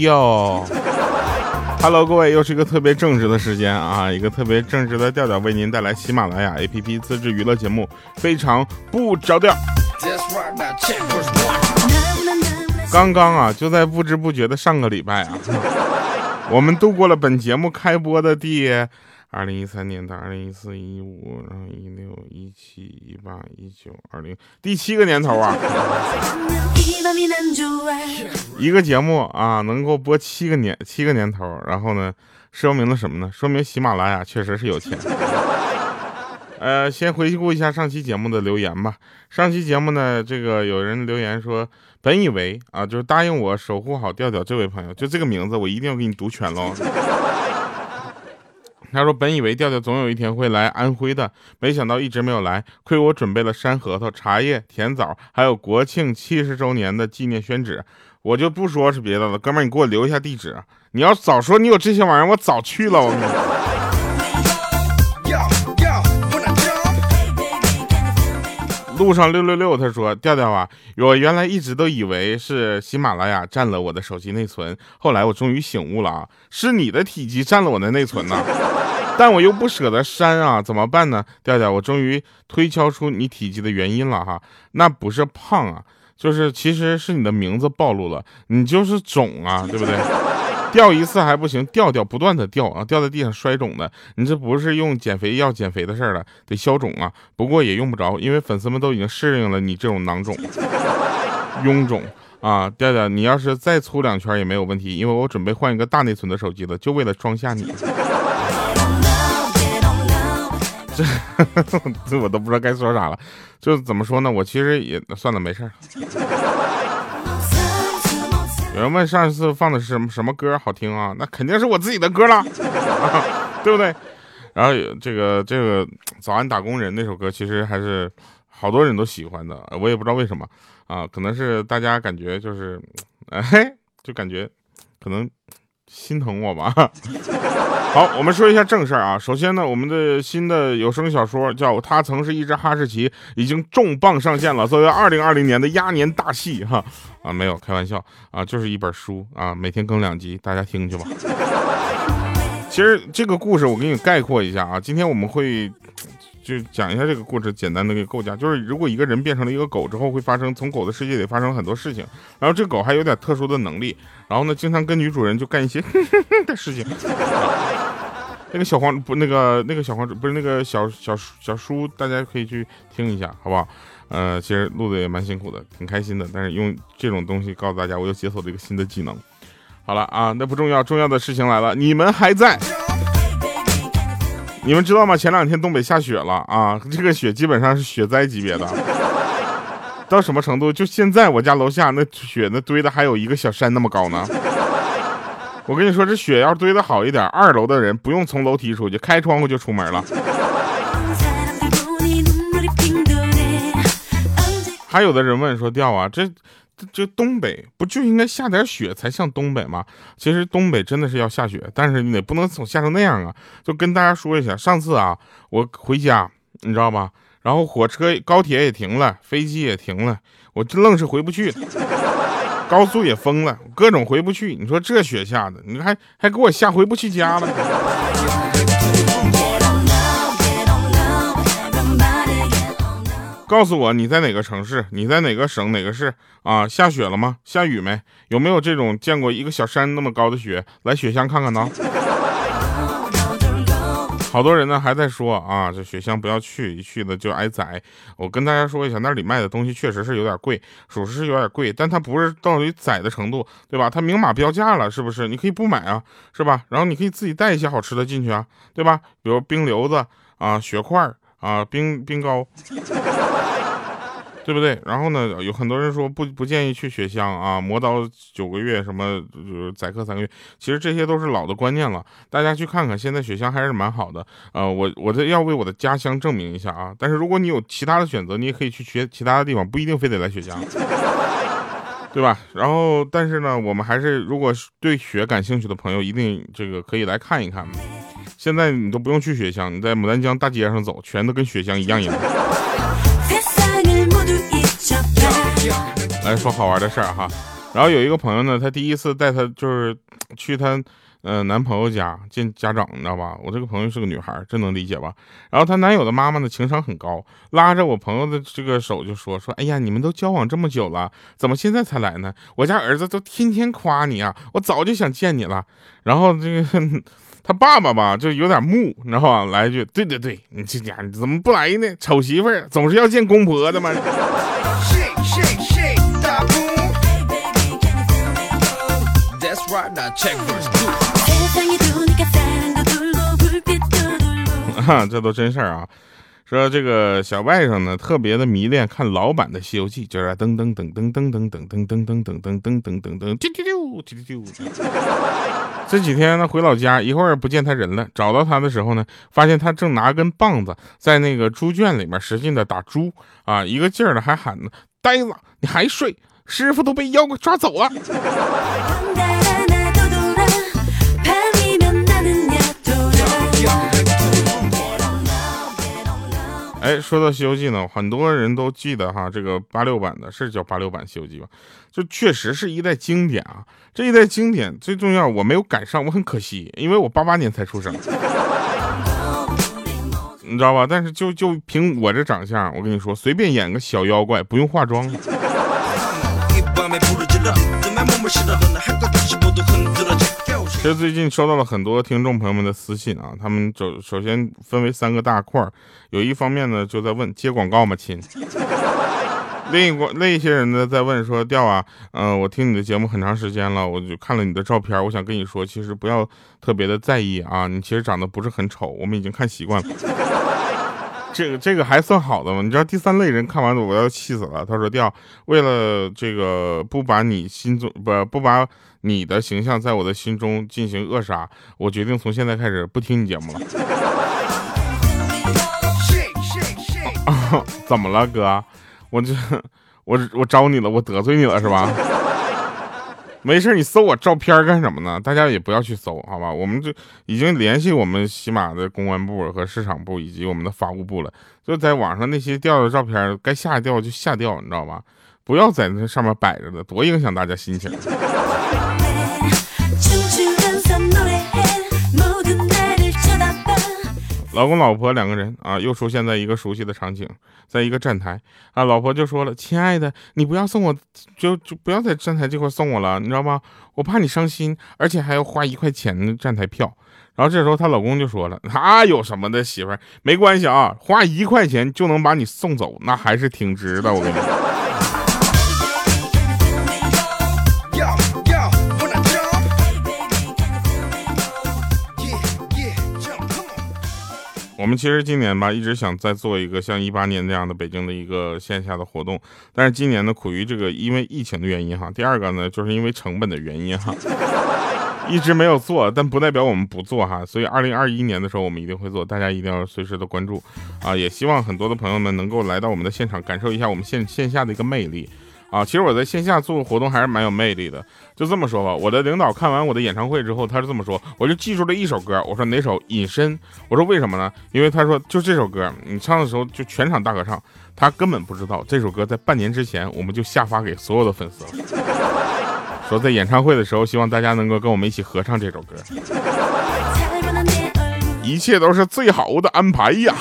哟，Hello，各位，又是一个特别正直的时间啊，一个特别正直的调调为您带来喜马拉雅 APP 自制娱乐节目，非常不着调。刚刚啊，就在不知不觉的上个礼拜啊，我们度过了本节目开播的第二零一三年到二零一四一五，然后一六一七一八一九二零第七个年头啊，一个节目啊能够播七个年七个年头，然后呢，说明了什么呢？说明喜马拉雅确实是有钱。呃，先回顾一下上期节目的留言吧。上期节目呢，这个有人留言说，本以为啊，就是答应我守护好调调这位朋友，就这个名字，我一定要给你读全喽。他说，本以为调调总有一天会来安徽的，没想到一直没有来。亏我准备了山核桃、茶叶、甜枣，还有国庆七十周年的纪念宣纸，我就不说是别的了。哥们儿，你给我留一下地址。你要早说你有这些玩意儿，我早去了。我跟你说。路上六六六，他说：“调调啊，我原来一直都以为是喜马拉雅占了我的手机内存，后来我终于醒悟了啊，是你的体积占了我的内存呢。但我又不舍得删啊，怎么办呢？调调，我终于推敲出你体积的原因了哈，那不是胖啊，就是其实是你的名字暴露了，你就是肿啊，对不对？”掉一次还不行，掉掉不断的掉啊，掉在地上摔肿的，你这不是用减肥药减肥的事儿了，得消肿啊。不过也用不着，因为粉丝们都已经适应了你这种囊肿、臃肿啊。调调，你要是再粗两圈也没有问题，因为我准备换一个大内存的手机了，就为了装下你。这我都不知道该说啥了，就怎么说呢？我其实也算了，没事儿。有人问上一次放的是什么什么歌好听啊？那肯定是我自己的歌了，对不对？然后这个这个早安打工人那首歌，其实还是好多人都喜欢的，我也不知道为什么啊，可能是大家感觉就是，哎，就感觉可能。心疼我吧。好，我们说一下正事儿啊。首先呢，我们的新的有声小说叫《他曾是一只哈士奇》，已经重磅上线了。作为二零二零年的鸭年大戏，哈啊，没有开玩笑啊，就是一本书啊，每天更两集，大家听去吧。其实这个故事我给你概括一下啊，今天我们会。就讲一下这个故事，简单的个构架，就是如果一个人变成了一个狗之后，会发生从狗的世界里发生很多事情，然后这狗还有点特殊的能力，然后呢，经常跟女主人就干一些 的事情。那个小黄不，那个那个小黄不是那个小小小叔，大家可以去听一下，好不好？呃，其实录的也蛮辛苦的，挺开心的，但是用这种东西告诉大家，我又解锁了一个新的技能。好了啊，那不重要，重要的事情来了，你们还在。你们知道吗？前两天东北下雪了啊，这个雪基本上是雪灾级别的，到什么程度？就现在我家楼下那雪那堆的还有一个小山那么高呢。我跟你说，这雪要堆的好一点，二楼的人不用从楼梯出去，开窗户就出门了。还有的人问说：“掉啊，这。”这东北不就应该下点雪才像东北吗？其实东北真的是要下雪，但是你也不能总下成那样啊！就跟大家说一下，上次啊，我回家，你知道吧？然后火车、高铁也停了，飞机也停了，我这愣是回不去，高速也封了，各种回不去。你说这雪下的，你还还给我吓回不去家了。告诉我你在哪个城市？你在哪个省哪个市啊？下雪了吗？下雨没？有没有这种见过一个小山那么高的雪？来雪乡看看呢。好多人呢还在说啊，这雪乡不要去，一去了就挨宰。我跟大家说一下，那里卖的东西确实是有点贵，属实是有点贵，但它不是到于宰的程度，对吧？它明码标价了，是不是？你可以不买啊，是吧？然后你可以自己带一些好吃的进去啊，对吧？比如冰溜子啊，雪块啊，冰冰糕。对不对？然后呢，有很多人说不不建议去雪乡啊，磨刀九个月，什么就是宰客三个月，其实这些都是老的观念了。大家去看看，现在雪乡还是蛮好的。呃，我我这要为我的家乡证明一下啊。但是如果你有其他的选择，你也可以去学其他的地方，不一定非得来雪乡，对吧？然后，但是呢，我们还是如果对雪感兴趣的朋友，一定这个可以来看一看。现在你都不用去雪乡，你在牡丹江大街上走，全都跟雪乡一样样。来说好玩的事儿哈，然后有一个朋友呢，他第一次带他就是去她。呃，男朋友家见家长，你知道吧？我这个朋友是个女孩，这能理解吧？然后她男友的妈妈呢，情商很高，拉着我朋友的这个手就说：“说，哎呀，你们都交往这么久了，怎么现在才来呢？我家儿子都天天夸你啊，我早就想见你了。”然后这个他爸爸吧，就有点木，你知道吧？来一句：“对对对，你这家怎么不来呢？丑媳妇儿总是要见公婆的嘛。” 哈，这都真事儿啊！说这个小外甥呢，特别的迷恋看老版的《西游记》，就是噔噔噔噔噔噔噔噔噔噔噔噔噔噔噔噔，丢丢丢丢丢丢。这几天呢，回老家，一会儿不见他人了，找到他的时候呢，发现他正拿根棒子在那个猪圈里面使劲的打猪啊，一个劲儿的还喊呢：“呆子，你还睡？师傅都被妖怪抓走了。”说到《西游记》呢，很多人都记得哈，这个八六版的是叫八六版《西游记》吧？就确实是一代经典啊！这一代经典最重要，我没有赶上，我很可惜，因为我八八年才出生，你知道吧？但是就就凭我这长相，我跟你说，随便演个小妖怪，不用化妆。其实最近收到了很多听众朋友们的私信啊，他们首首先分为三个大块儿，有一方面呢就在问接广告吗亲，另一个另一些人呢在问说调啊，嗯，我听你的节目很长时间了，我就看了你的照片，我想跟你说，其实不要特别的在意啊，你其实长得不是很丑，我们已经看习惯了。这个这个还算好的吗？你知道第三类人看完了我要气死了。他说：“掉为了这个不把你心中不不把你的形象在我的心中进行扼杀，我决定从现在开始不听你节目了。”怎么了，哥？我这我我招你了，我得罪你了是吧？没事，你搜我照片干什么呢？大家也不要去搜，好吧？我们就已经联系我们喜马的公关部和市场部以及我们的法务部了，就在网上那些掉的照片，该下掉就下掉，你知道吧？不要在那上面摆着的，多影响大家心情。老公老婆两个人啊，又出现在一个熟悉的场景，在一个站台啊，老婆就说了：“亲爱的，你不要送我，就就不要在站台这块送我了，你知道吗？我怕你伤心，而且还要花一块钱的站台票。”然后这时候她老公就说了：“他有什么的媳妇儿，没关系啊，花一块钱就能把你送走，那还是挺值的，我跟你说。”我们其实今年吧，一直想再做一个像一八年那样的北京的一个线下的活动，但是今年呢，苦于这个因为疫情的原因哈，第二个呢，就是因为成本的原因哈，一直没有做，但不代表我们不做哈，所以二零二一年的时候我们一定会做，大家一定要随时的关注啊，也希望很多的朋友们能够来到我们的现场，感受一下我们线线下的一个魅力。啊，其实我在线下做活动还是蛮有魅力的。就这么说吧，我的领导看完我的演唱会之后，他是这么说，我就记住了一首歌。我说哪首？隐身。我说为什么呢？因为他说就这首歌，你唱的时候就全场大合唱。他根本不知道这首歌在半年之前我们就下发给所有的粉丝了，说在演唱会的时候希望大家能够跟我们一起合唱这首歌。一切都是最好的安排呀。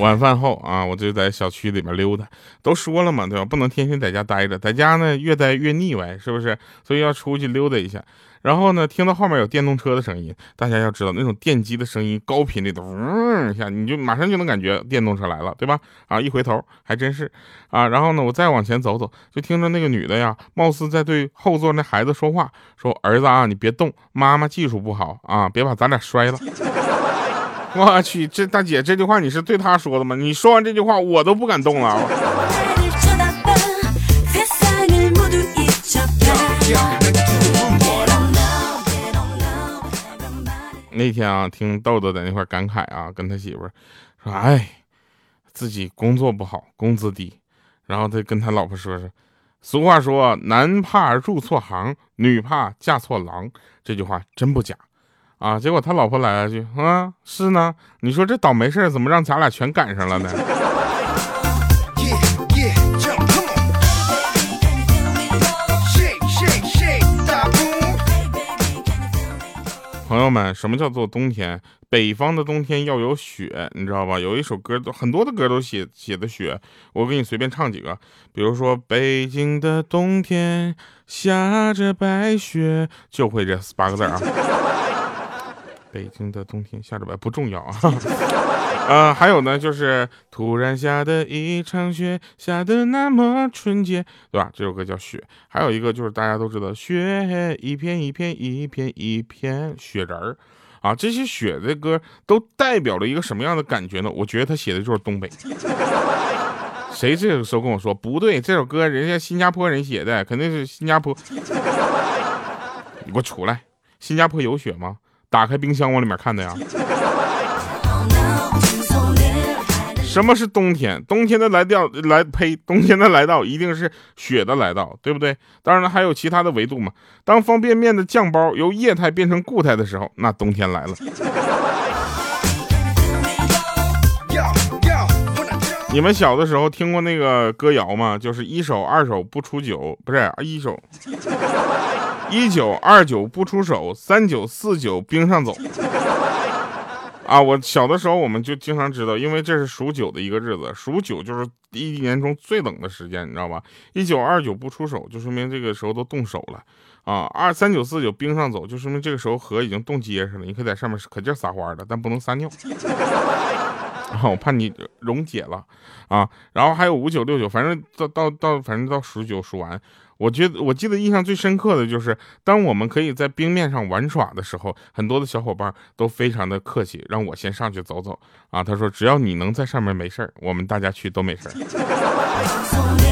晚饭后啊，我就在小区里面溜达。都说了嘛，对吧？不能天天在家待着，在家呢越待越腻歪，是不是？所以要出去溜达一下。然后呢，听到后面有电动车的声音，大家要知道那种电机的声音，高频率的，嗡一下，你就马上就能感觉电动车来了，对吧？啊，一回头还真是啊。然后呢，我再往前走走，就听着那个女的呀，貌似在对后座那孩子说话，说：“儿子啊，你别动，妈妈技术不好啊，别把咱俩摔了。” 我去，这大姐这句话你是对她说的吗？你说完这句话，我都不敢动了。那天啊，听豆豆在那块感慨啊，跟他媳妇说：“哎，自己工作不好，工资低。”然后他跟他老婆说：“说俗话说，男怕入错行，女怕嫁错郎。”这句话真不假。啊！结果他老婆来了句：“啊，是呢。”你说这倒霉事儿怎么让咱俩全赶上了呢？朋友们，什么叫做冬天？北方的冬天要有雪，你知道吧？有一首歌，很多的歌都写写的雪。我给你随便唱几个，比如说《北京的冬天下着白雪》，就会这八个字啊。北京的冬天下着白，不重要啊。呃，还有呢，就是突然下的一场雪，下的那么纯洁，对吧？这首歌叫《雪》。还有一个就是大家都知道，雪一片一片一片一片雪人儿啊，这些雪的歌都代表了一个什么样的感觉呢？我觉得他写的就是东北。谁这个时候跟我说不对？这首歌人家新加坡人写的，肯定是新加坡。你给我出来！新加坡有雪吗？打开冰箱往里面看的呀。什么是冬天？冬天的来到来呸，冬天的来到一定是雪的来到，对不对？当然了，还有其他的维度嘛。当方便面的酱包由液态变成固态的时候，那冬天来了。你们小的时候听过那个歌谣吗？就是一手二手不出酒，不是一手一九二九不出手，三九四九冰上走。啊，我小的时候我们就经常知道，因为这是数九的一个日子，数九就是一年中最冷的时间，你知道吧？一九二九不出手，就说明这个时候都冻手了啊。二三九四九冰上走，就说明这个时候河已经冻结实了，你可以在上面可劲撒欢了，但不能撒尿。啊，我怕你溶解了啊。然后还有五九六九，反正到到到，反正到数九数完。我觉得我记得印象最深刻的就是，当我们可以在冰面上玩耍的时候，很多的小伙伴都非常的客气，让我先上去走走啊。他说，只要你能在上面没事儿，我们大家去都没事儿。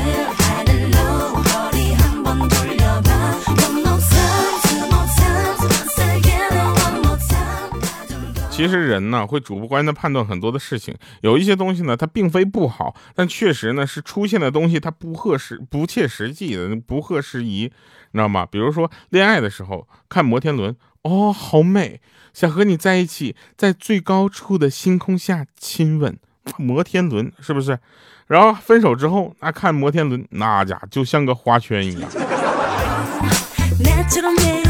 其实人呢会主观的判断很多的事情，有一些东西呢它并非不好，但确实呢是出现的东西它不合适、不切实际的、不合时宜，你知道吗？比如说恋爱的时候看摩天轮，哦，好美，想和你在一起，在最高处的星空下亲吻摩天轮，是不是？然后分手之后那看摩天轮，那家就像个花圈一样。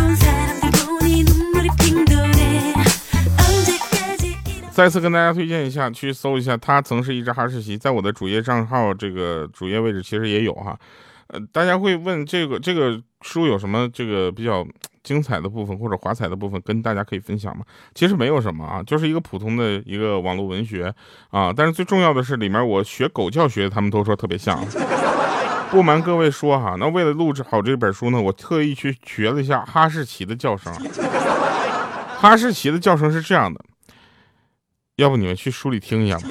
再次跟大家推荐一下，去搜一下，他曾是一只哈士奇，在我的主页账号这个主页位置其实也有哈。呃，大家会问这个这个书有什么这个比较精彩的部分或者华彩的部分，跟大家可以分享吗？其实没有什么啊，就是一个普通的一个网络文学啊。但是最重要的是里面我学狗叫学，他们都说特别像。不瞒各位说哈，那为了录制好这本书呢，我特意去学了一下哈士奇的叫声。哈士奇的叫声是这样的。要不你们去书里听一下吧。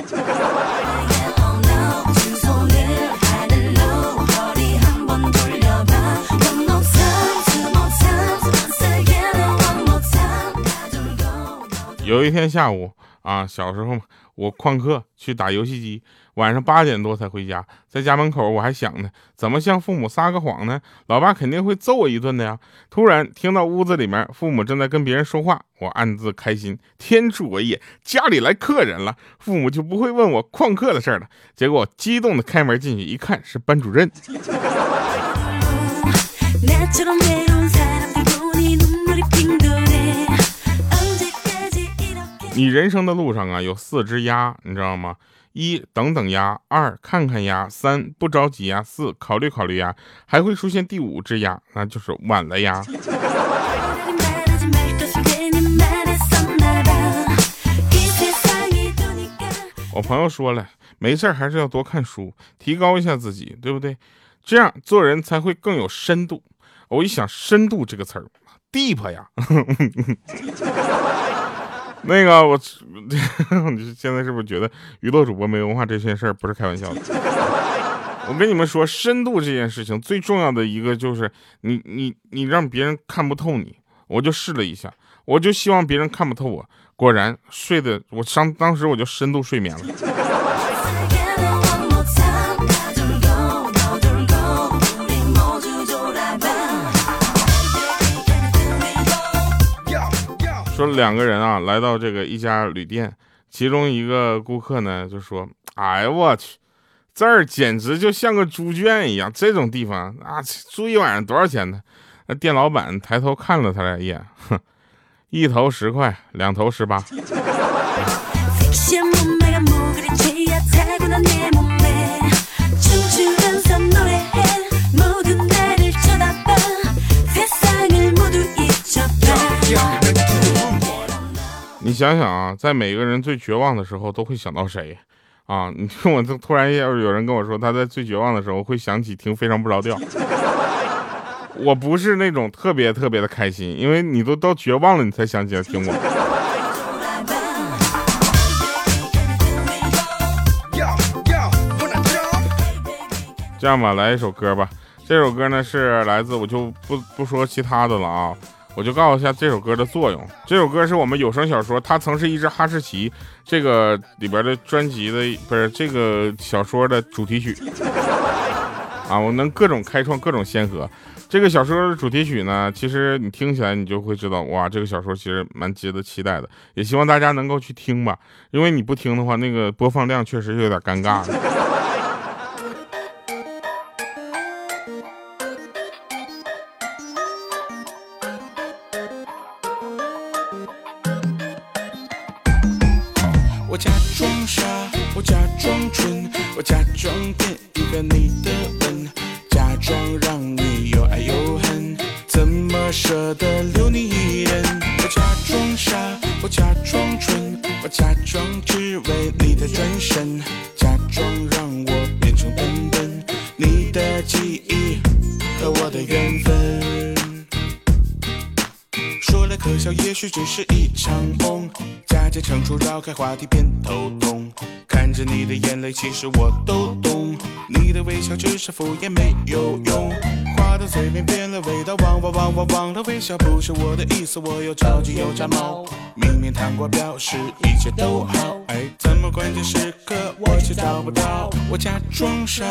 有一天下午啊，小时候我旷课去打游戏机。晚上八点多才回家，在家门口我还想呢，怎么向父母撒个谎呢？老爸肯定会揍我一顿的呀。突然听到屋子里面父母正在跟别人说话，我暗自开心，天助我也，家里来客人了，父母就不会问我旷课的事了。结果激动的开门进去一看，是班主任。你人生的路上啊，有四只鸭，你知道吗？一等等鸭，二看看鸭，三不着急鸭，四考虑考虑鸭，还会出现第五只鸭，那就是晚了鸭。我朋友说了，没事还是要多看书，提高一下自己，对不对？这样做人才会更有深度。我一想，深度这个词儿，deep 呀。那个我，你现在是不是觉得娱乐主播没文化这件事儿不是开玩笑的？我跟你们说，深度这件事情最重要的一个就是你你你让别人看不透你。我就试了一下，我就希望别人看不透我。果然睡的我当当时我就深度睡眠了。两个人啊，来到这个一家旅店，其中一个顾客呢就说：“哎呀，我去，这儿简直就像个猪圈一样，这种地方啊，住一晚上多少钱呢？”那店老板抬头看了他俩一眼，哼，一头十块，两头十八。想想啊，在每个人最绝望的时候，都会想到谁？啊，你听我这突然要是有人跟我说他在最绝望的时候会想起听非常不着调，我不是那种特别特别的开心，因为你都到绝望了，你才想起来听我。这样吧，来一首歌吧。这首歌呢是来自我就不不说其他的了啊。我就告诉一下这首歌的作用。这首歌是我们有声小说，它曾是一只哈士奇这个里边的专辑的，不是这个小说的主题曲 啊。我能各种开创各种先河。这个小说的主题曲呢，其实你听起来你就会知道，哇，这个小说其实蛮值得期待的。也希望大家能够去听吧，因为你不听的话，那个播放量确实有点尴尬。傻，我假装蠢，我假装只为你的转身，假装让我变成笨笨，你的记忆和我的缘分。说来可笑，也许只是一场梦，假借成熟绕开话题变头痛，看着你的眼泪，其实我都懂。你的微笑只是敷衍，没有用。话到嘴边变了味道，忘忘忘忘忘了微笑不是我的意思，我又着急又炸毛。明明谈过表示一切都好，哎，怎么关键时刻？我却找不到？我假装傻，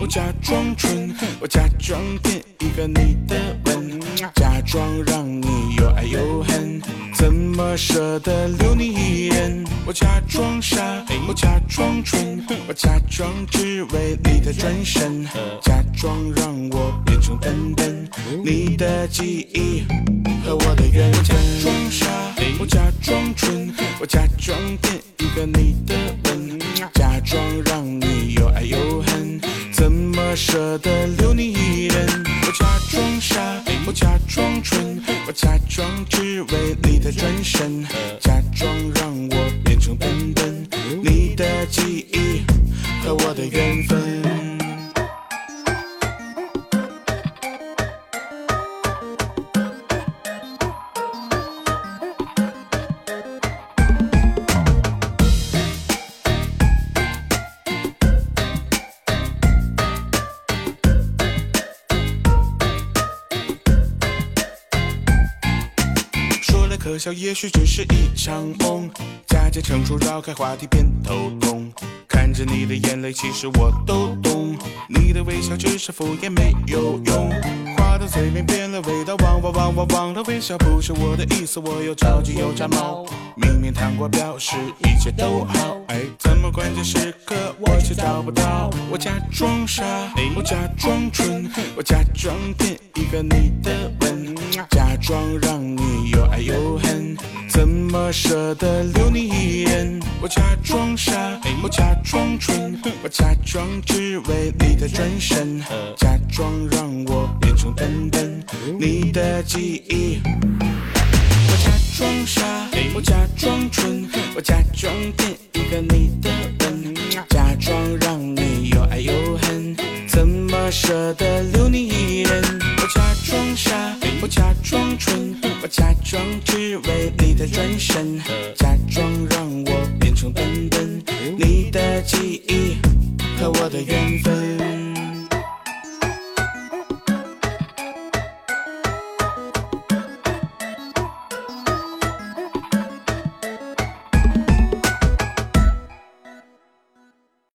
我假装蠢，我假装骗一个你的吻，假装让你又爱又恨，怎么舍得留你一人？我假装傻，我假装蠢，我假装只为你的转身，假装让我变成笨笨，你的记忆和我的缘分。假装傻，我假装蠢，我假装变一个你的吻，假装让你又爱又恨，怎么舍得留你一人？我假装傻，我假装蠢，我假装只为你的转身，假装让我变成笨笨，你的记忆和我的缘分。可笑，也许只是一场梦，假借成熟绕开话题偏头痛。看着你的眼泪，其实我都懂。你的微笑只是敷衍，没有用。话到嘴边变了味道，忘忘忘忘忘了微笑不是我的意思，我又着急又炸毛。明明谈过表示一切都好，哎，怎么关键时刻我却找不到？我假装傻，我假装蠢，我假装骗一个你的吻，假装让你又爱又恨，怎么舍得留你一人？我假装傻，我假装蠢，我假装只为你的转身，假装让我变成笨笨，你的记忆。我假装傻，我假装蠢，我假装骗一个你的吻，假装让你又爱又恨，怎么舍得留你一人？我假装，蠢，我假装只为你的转身，假装让我变成笨笨，你的记忆和我的缘分。